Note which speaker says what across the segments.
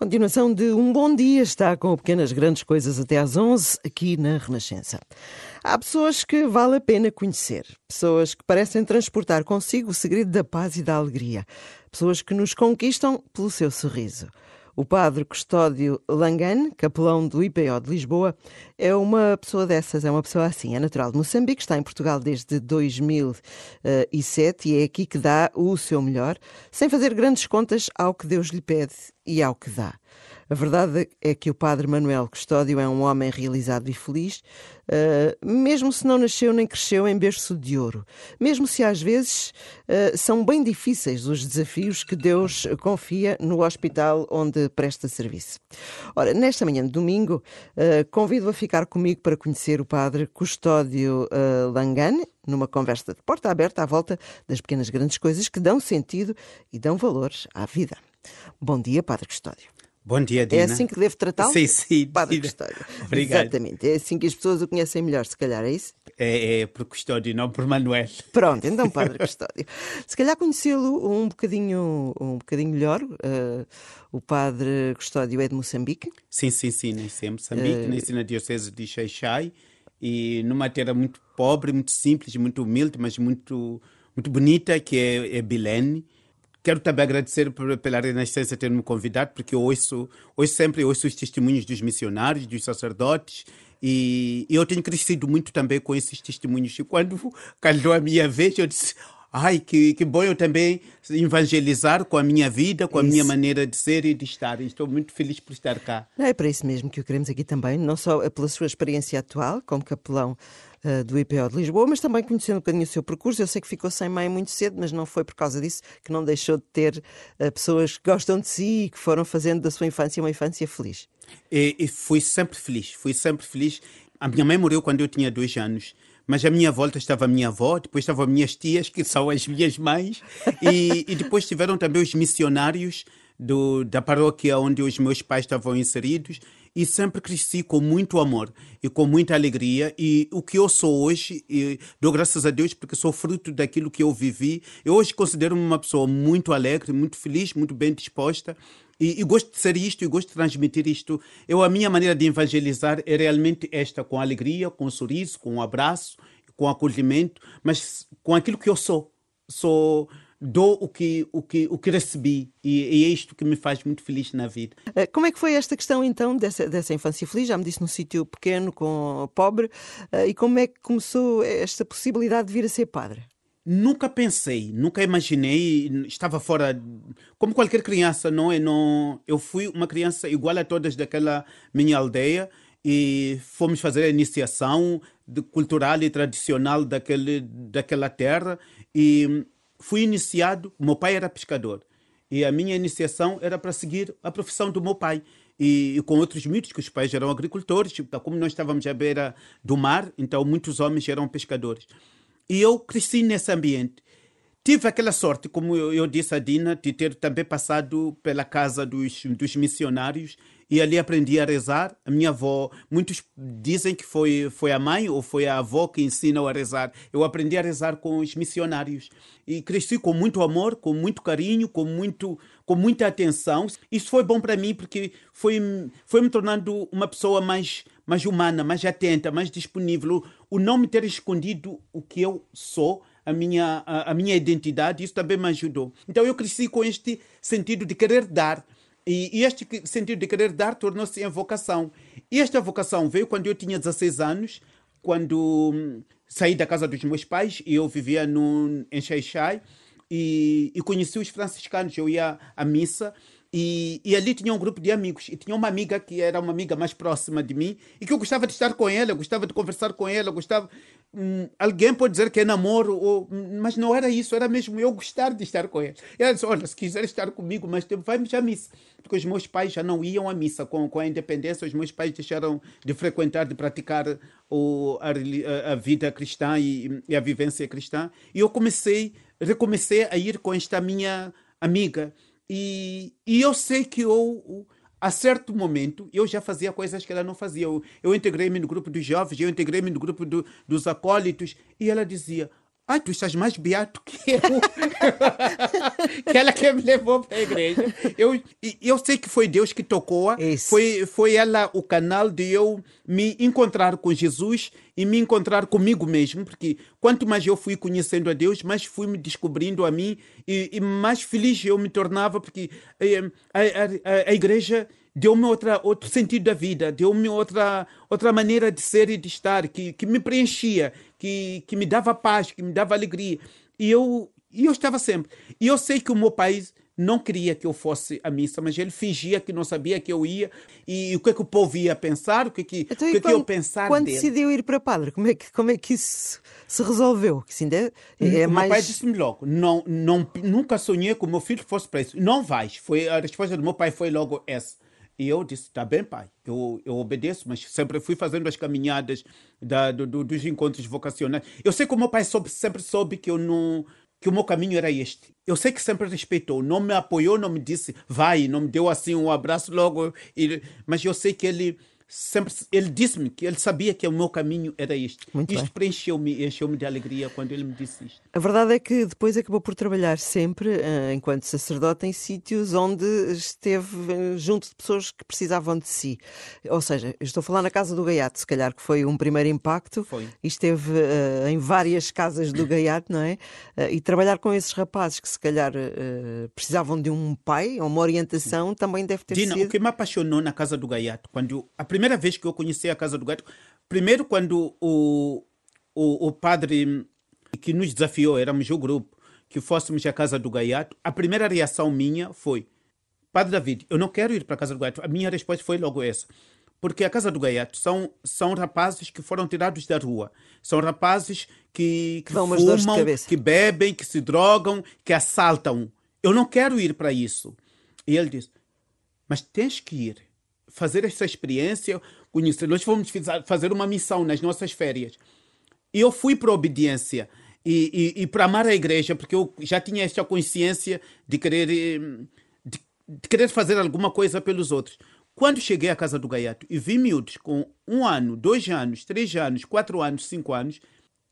Speaker 1: Continuação de um bom dia está com pequenas grandes coisas até às 11 aqui na Renascença. Há pessoas que vale a pena conhecer, pessoas que parecem transportar consigo o segredo da paz e da alegria, pessoas que nos conquistam pelo seu sorriso. O padre Custódio Langan, capelão do IPO de Lisboa, é uma pessoa dessas, é uma pessoa assim, é natural de Moçambique, está em Portugal desde 2007 e é aqui que dá o seu melhor, sem fazer grandes contas ao que Deus lhe pede e ao que dá. A verdade é que o padre Manuel Custódio é um homem realizado e feliz, uh, mesmo se não nasceu nem cresceu em berço de ouro, mesmo se às vezes uh, são bem difíceis os desafios que Deus confia no hospital onde presta serviço. Ora, nesta manhã de domingo, uh, convido a ficar comigo para conhecer o padre Custódio Langane, numa conversa de porta aberta à volta das pequenas grandes coisas que dão sentido e dão valor à vida. Bom dia, Padre Custódio.
Speaker 2: Bom dia, Dina.
Speaker 1: É assim que devo tratá-lo?
Speaker 2: Sim, sim.
Speaker 1: Padre Custódio.
Speaker 2: Obrigado.
Speaker 1: Exatamente. É assim que as pessoas o conhecem melhor, se calhar, é isso?
Speaker 2: É, é por Custódio, não por Manuel.
Speaker 1: Pronto, então Padre Custódio. se calhar conhecê-lo um bocadinho, um bocadinho melhor. Uh, o Padre Custódio é de Moçambique?
Speaker 2: Sim, sim, sim. Nasci em Moçambique, uh... nasci na Diocese de Xaixai e numa terra muito pobre, muito simples, muito humilde, mas muito, muito bonita, que é, é Bilene. Quero também agradecer pela Renascença ter me convidado, porque eu ouço, ouço sempre ouço os testemunhos dos missionários, dos sacerdotes, e, e eu tenho crescido muito também com esses testemunhos. E quando calhou a minha vez, eu disse: ai, que, que bom eu também evangelizar com a minha vida, com a isso. minha maneira de ser e de estar. E estou muito feliz por estar cá.
Speaker 1: É para isso mesmo que o queremos aqui também, não só pela sua experiência atual como capelão uh, do IPO de Lisboa, mas também conhecendo um bocadinho o seu percurso. Eu sei que ficou sem mãe muito cedo, mas não foi por causa disso que não deixou de ter uh, pessoas que gostam de si e que foram fazendo da sua infância uma infância feliz.
Speaker 2: E, e fui sempre feliz, fui sempre feliz. A minha mãe morreu quando eu tinha dois anos mas à minha volta estava a minha avó, depois estavam as minhas tias, que são as minhas mães, e, e depois tiveram também os missionários do, da paróquia onde os meus pais estavam inseridos, e sempre cresci com muito amor e com muita alegria. E o que eu sou hoje, dou graças a Deus porque sou fruto daquilo que eu vivi. Eu hoje considero-me uma pessoa muito alegre, muito feliz, muito bem disposta. E, e, gosto de ser isto e gosto de transmitir isto. Eu, a minha maneira de evangelizar é realmente esta, com alegria, com um sorriso, com um abraço, com acolhimento, mas com aquilo que eu sou. Sou dou o que, o que, o que recebi e, e, é isto que me faz muito feliz na vida.
Speaker 1: Eh, como é que foi esta questão então dessa, dessa infância feliz? Já me disse num sítio pequeno, com pobre, eh, e como é que começou esta possibilidade de vir a ser padre?
Speaker 2: Nunca pensei, nunca imaginei, estava fora, como qualquer criança, não é? Não, eu fui uma criança igual a todas daquela minha aldeia e fomos fazer a iniciação de, cultural e tradicional daquele, daquela terra e fui iniciado, meu pai era pescador, e a minha iniciação era para seguir a profissão do meu pai. E, e, com outros mitos, que os pais eram agricultores, tipo, como nós estávamos à beira do mar, então muitos homens eram pescadores. E eu cresci nesse ambiente. Tive aquela sorte, como eu, eu disse a Dina, de ter também passado pela casa dos, dos missionários e ali aprendi a rezar. A minha avó, muitos dizem que foi, foi a mãe ou foi a avó que ensinou a rezar. Eu aprendi a rezar com os missionários e cresci com muito amor, com muito carinho, com, muito, com muita atenção. Isso foi bom para mim porque foi, foi me tornando uma pessoa mais, mais humana, mais atenta, mais disponível. O não me ter escondido o que eu sou a minha, a, a, minha identidade, isso também me ajudou. Então eu cresci com este sentido de querer dar. E, e este sentido de querer dar tornou-se em vocação. E esta vocação veio quando eu tinha 16 anos, quando hum, saí da casa dos meus pais e eu vivia no, em Xaixai e, e conheci os franciscanos. Eu ia à missa e, e, ali tinha um grupo de amigos. E tinha uma amiga que era uma amiga mais próxima de mim e que eu gostava de estar com ela, gostava de conversar com ela, gostava. Hum, alguém pode dizer que é namoro, ou, mas não era isso, era mesmo eu gostar de estar com ela. E ela disse: Olha, se quiser estar comigo mais tempo, vai-me à missa. Porque os meus pais já não iam à missa com, com a independência, os meus pais deixaram de frequentar, de praticar o, a, a vida cristã e, e a vivência cristã. E eu comecei, recomecei a ir com esta minha amiga. E, e eu sei que eu, a certo momento, eu já fazia coisas que ela não fazia. Eu, eu integrei-me no grupo dos jovens, eu integrei-me no grupo do, dos acólitos, e ela dizia: Ai, tu estás mais beato que eu. que ela que me levou para a igreja. Eu, eu sei que foi Deus que tocou. Foi, foi ela o canal de eu me encontrar com Jesus e me encontrar comigo mesmo. Porque quanto mais eu fui conhecendo a Deus, mais fui me descobrindo a mim e, e mais feliz eu me tornava. Porque eh, a, a, a, a igreja deu-me outra, outro sentido da vida, deu-me outra, outra maneira de ser e de estar, que, que me preenchia, que, que me dava paz, que me dava alegria. E eu, e eu estava sempre. E eu sei que o meu pai não queria que eu fosse à missa, mas ele fingia que não sabia que eu ia e, e o que é que o povo ia pensar, o que é que, então, o que, é que eu pensar
Speaker 1: Quando
Speaker 2: dele.
Speaker 1: decidiu ir para padre, como é que, como é que isso se resolveu? Que é,
Speaker 2: é o mais... meu pai disse-me logo, não, não, nunca sonhei que o meu filho fosse preso. Não vais. Foi, a resposta do meu pai foi logo essa. E eu disse, tá bem, pai, eu, eu obedeço, mas sempre fui fazendo as caminhadas da, do, do, dos encontros vocacionais. Eu sei que o meu pai soube, sempre soube que eu não que o meu caminho era este. Eu sei que sempre respeitou, não me apoiou, não me disse vai, não me deu assim um abraço logo, mas eu sei que ele sempre ele disse-me que ele sabia que o meu caminho era este. Muito isto preencheu-me, encheu-me de alegria quando ele me disse isto.
Speaker 1: A verdade é que depois acabou por trabalhar sempre, uh, enquanto sacerdote, em sítios onde esteve uh, junto de pessoas que precisavam de si. Ou seja, estou a falar na casa do Gaiato, se calhar que foi um primeiro impacto.
Speaker 2: Foi.
Speaker 1: E esteve uh, em várias casas do Gaiato, não é? e trabalhar com esses rapazes que se calhar precisavam de um pai, uma orientação, Sim. também deve ter
Speaker 2: Dina,
Speaker 1: sido.
Speaker 2: o que me apaixonou na casa do Gaiato, quando a primeira vez que eu conheci a Casa do Gato, primeiro quando o, o, o padre que nos desafiou, éramos o grupo, que fôssemos à Casa do Gaiato, a primeira reação minha foi: Padre David, eu não quero ir para a Casa do Gaiato. A minha resposta foi logo essa. Porque a Casa do Gaiato são, são rapazes que foram tirados da rua. São rapazes que, que fumam, que bebem, que se drogam, que assaltam. Eu não quero ir para isso. E ele disse: Mas tens que ir fazer essa experiência, conhecer. Nós fomos fazer uma missão nas nossas férias. E eu fui para a obediência e, e, e, para amar a igreja, porque eu já tinha esta consciência de querer, de, de querer fazer alguma coisa pelos outros. Quando cheguei à casa do Gaiato e vi miúdos com um ano, dois anos, três anos, quatro anos, cinco anos,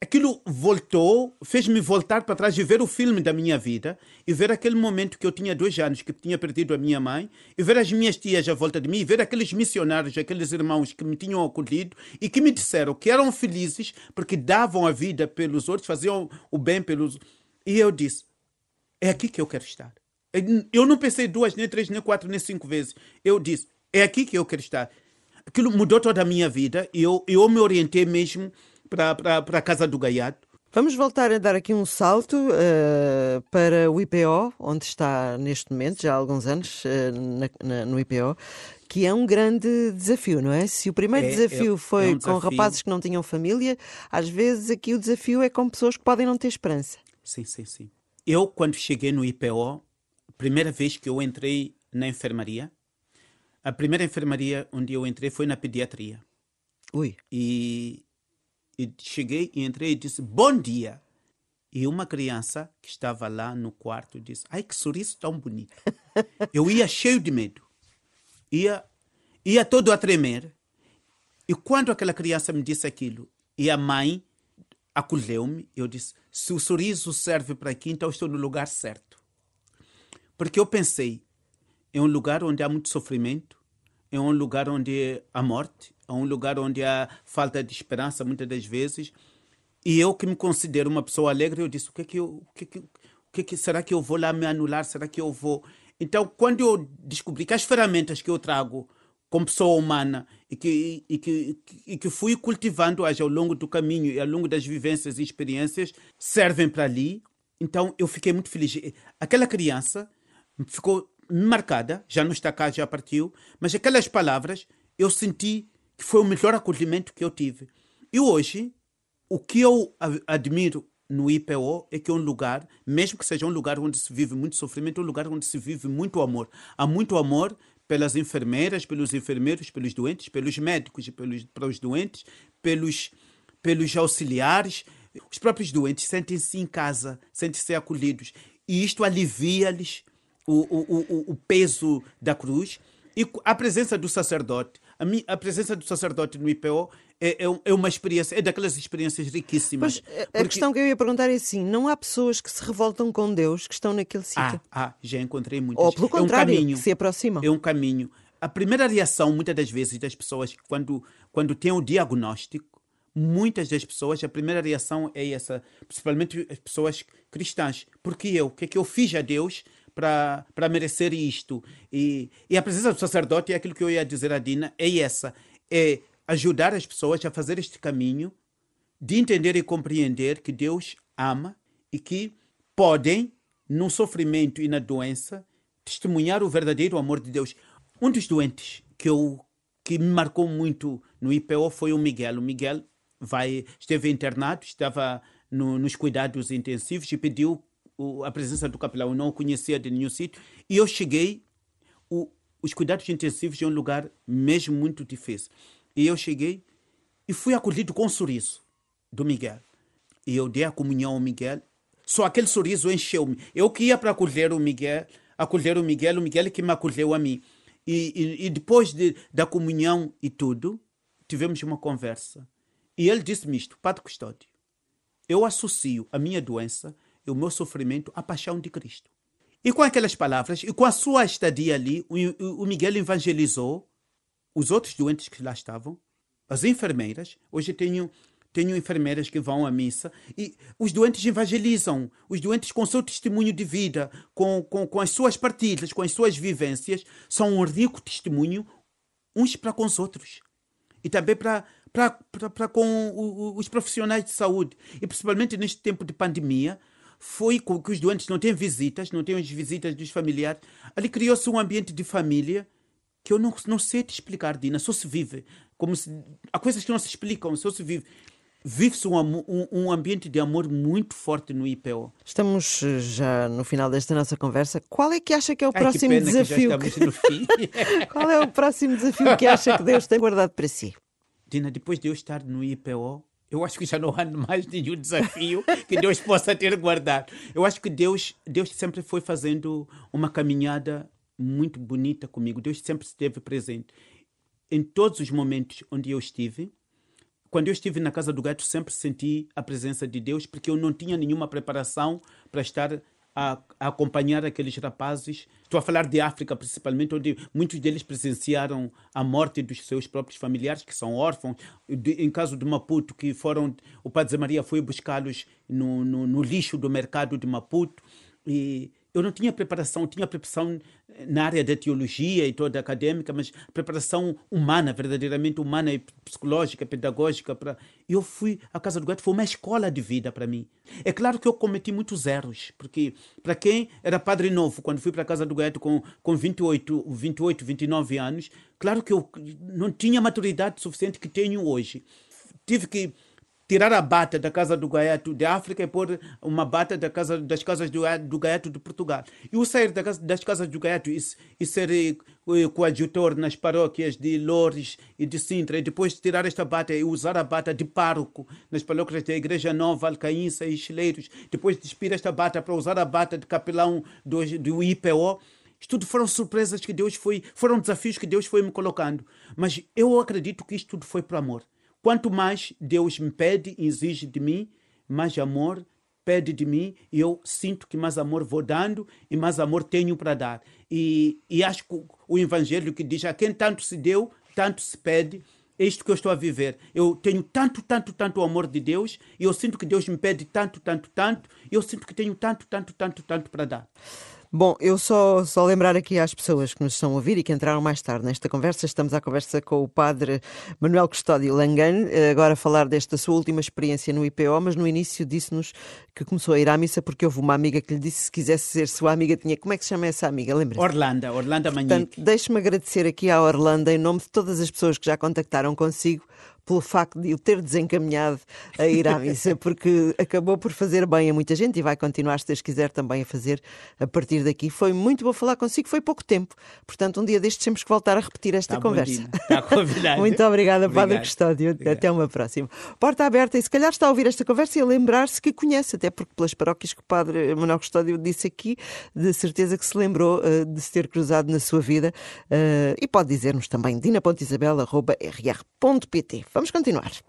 Speaker 2: aquilo voltou, fez-me voltar para trás e ver o filme da minha vida e ver aquele momento que eu tinha dois anos, que tinha perdido a minha mãe, e ver as minhas tias à volta de mim, e ver aqueles missionários, aqueles irmãos que me tinham acolhido e que me disseram que eram felizes porque davam a vida pelos outros, faziam o bem pelos E eu disse: é aqui que eu quero estar. Eu não pensei duas, nem três, nem quatro, nem cinco vezes. Eu disse: é aqui que eu quero estar. Aquilo mudou toda a minha vida e eu, eu me orientei mesmo para, a Casa do Gaiato.
Speaker 1: Vamos voltar a dar aqui um salto uh, para o IPO, onde está neste momento, já há alguns anos, uh, na, na, no IPO, que é um grande desafio, não é? Se o primeiro é, desafio é, foi é um desafio. com rapazes que não tinham família, às vezes aqui o desafio é com pessoas que podem não ter esperança.
Speaker 2: Sim, sim, sim. Eu, quando cheguei no IPO, primeira vez que eu entrei na enfermaria, a primeira enfermaria onde eu entrei foi na pediatria.
Speaker 1: Ui.
Speaker 2: E e cheguei e entrei e disse bom dia. E uma criança que estava lá no quarto disse: Ai, que sorriso tão bonito. Eu ia cheio de medo. Ia, ia todo a tremer. E quando aquela criança me disse aquilo, e a mãe acolheu-me, eu disse: Se o sorriso serve para aqui, então estou no lugar certo. Porque eu pensei: é um lugar onde há muito sofrimento, é um lugar onde há morte, é um lugar onde há falta de esperança muitas das vezes. E eu que me considero uma pessoa alegre, eu disse: o que é que eu, o que é que, o que, é que será que eu vou lá me anular? Será que eu vou? Então, quando eu descobri que as ferramentas que eu trago como pessoa humana e que, e que, e que fui cultivando-as ao longo do caminho e ao longo das vivências e experiências servem para ali, então eu fiquei muito feliz. Aquela criança ficou marcada, já não está cá, já partiu, mas aquelas palavras eu senti que foi o melhor acolhimento que eu tive. E hoje, o que eu admiro no IPO é que é um lugar, mesmo que seja um lugar onde se vive muito sofrimento, é um lugar onde se vive muito amor. Há muito amor pelas enfermeiras, pelos enfermeiros, pelos doentes, pelos médicos, pelos, para os doentes, pelos, pelos auxiliares. Os próprios doentes sentem-se em casa, sentem-se acolhidos. E isto alivia-lhes o, o, o, o peso da cruz. E a presença do sacerdote a, minha, a presença do sacerdote no IPO é, é, é uma experiência, é daquelas experiências riquíssimas.
Speaker 1: Mas a porque... questão que eu ia perguntar é assim: não há pessoas que se revoltam com Deus que estão naquele sítio?
Speaker 2: Ah, ah já encontrei muitas.
Speaker 1: Ou pelo contrário, é um caminho, que se aproximam.
Speaker 2: É um caminho. A primeira reação, muitas das vezes, das pessoas, quando, quando têm o diagnóstico, muitas das pessoas, a primeira reação é essa, principalmente as pessoas cristãs. Porque eu? O que é que eu fiz a Deus para merecer isto? E, e a presença do sacerdote, é aquilo que eu ia dizer a Dina, é essa. É ajudar as pessoas a fazer este caminho de entender e compreender que Deus ama e que podem, no sofrimento e na doença, testemunhar o verdadeiro amor de Deus. Um dos doentes que eu que me marcou muito no IPO foi o Miguel. O Miguel vai, esteve internado, estava no, nos cuidados intensivos e pediu a presença do capelão. Eu não conhecia de nenhum sítio. E eu cheguei, o, os cuidados intensivos é um lugar mesmo muito difícil. E eu cheguei e fui acolhido com um sorriso do Miguel. E eu dei a comunhão ao Miguel. Só aquele sorriso encheu-me. Eu que ia para acolher o Miguel, acolher o Miguel, o Miguel que me acolheu a mim. E, e, e depois de, da comunhão e tudo, tivemos uma conversa. E ele disse-me isto, Padre Custódio, eu associo a minha doença e o meu sofrimento à paixão de Cristo. E com aquelas palavras, e com a sua estadia ali, o, Miguel evangelizou os outros doentes que lá estavam, as enfermeiras. Hoje tenho tenho enfermeiras que vão à missa e os doentes evangelizam. Os doentes, com seu testemunho de vida, com, com, com as suas partilhas, com as suas vivências, são um rico testemunho uns para com os outros. E também para, para, para com os profissionais de saúde. E principalmente neste tempo de pandemia, foi com que os doentes não têm visitas, não têm as visitas dos familiares. Ali criou-se um ambiente de família que eu não, não sei te explicar, Dina, só se vive. Como se, há coisas que não se explicam, só se vive. Vive-se um, um, um, ambiente de amor muito forte no IPO.
Speaker 1: Estamos eh, já no final desta nossa conversa. Qual é que acha que é o Ai, próximo que desafio? Que... Qual é o próximo desafio que acha que Deus tem guardado para si?
Speaker 2: Dina, depois de eu estar no IPO, eu acho que já não há mais nenhum desafio que Deus possa ter guardado. Eu acho que Deus, Deus sempre foi fazendo uma caminhada muito bonita comigo. Deus sempre esteve presente. Em todos os momentos onde eu estive, quando eu estive na casa do gato, sempre senti a presença de Deus, porque eu não tinha nenhuma preparação para estar a, a, acompanhar aqueles rapazes. Estou a falar de África, principalmente, onde muitos deles presenciaram a morte dos seus próprios familiares, que são órfãos. De, em caso de Maputo, que foram. O Padre Zé Maria foi buscá-los no, no, no, lixo do mercado de Maputo. E eu não tinha preparação, tinha preparação na área da teologia e toda acadêmica, mas preparação humana, verdadeiramente humana e psicológica, pedagógica. Para... Eu fui à Casa do Gato, foi uma escola de vida para mim. É claro que eu cometi muitos erros, porque para quem era padre novo, quando fui para a Casa do Gato com, com 28, 28, 29 anos, claro que eu não tinha maturidade suficiente que tenho hoje. Tive que tirar a bata da casa do gaiato de África e pôr uma bata da casa, das casas do, do gaiato de Portugal. E o sair da casa, das casas do gaiato e, e ser eh, coadjutor nas paróquias de Loures e de Sintra, e depois tirar esta bata e usar a bata de pároco nas paróquias da Igreja Nova, Alcaínça e Chileiros, depois despir esta bata para usar a bata de capelão do, do IPO, isto tudo foram surpresas que Deus foi, foram desafios que Deus foi me colocando. Mas eu acredito que isto tudo foi por amor. Quanto mais Deus me pede, exige de mim, mais amor pede de mim e eu sinto que mais amor vou dando e mais amor tenho para dar. E, e acho que o Evangelho que diz a quem tanto se deu, tanto se pede, é isto que eu estou a viver. Eu tenho tanto, tanto, tanto amor de Deus e eu sinto que Deus me pede tanto, tanto, tanto e eu sinto que tenho tanto, tanto, tanto, tanto para dar.
Speaker 1: Bom, eu só, só lembrar aqui às pessoas que nos estão a ouvir e que entraram mais tarde nesta conversa, estamos à conversa com o padre Manuel Custódio Langan, eh, agora a falar desta sua última experiência no IPO, mas no início disse-nos que começou a ir à missa porque houve uma amiga que lhe disse que se quisesse ser sua amiga tinha. Como é que se chama essa amiga? Lembra?
Speaker 2: Orlando, Orlando Manhique.
Speaker 1: Deixe-me agradecer aqui à Orlando, em nome de todas as pessoas que já contactaram consigo, pelo facto de o ter desencaminhado a ir à missa, porque acabou por fazer bem a muita gente e vai continuar, se Deus quiser, também a fazer a partir daqui. Foi muito bom falar consigo, foi pouco tempo. Portanto, um dia destes temos que voltar a repetir esta
Speaker 2: Está
Speaker 1: conversa.
Speaker 2: Está
Speaker 1: muito obrigada, Padre Custódio. Obrigado. Até uma próxima. Porta aberta, e se calhar está a ouvir esta conversa e a lembrar-se que conhece, até porque pelas paróquias que o Padre Manuel Custódio disse aqui, de certeza que se lembrou uh, de se ter cruzado na sua vida. Uh, e pode dizer-nos também dina.isabel.rr.pt. Vamos continuar.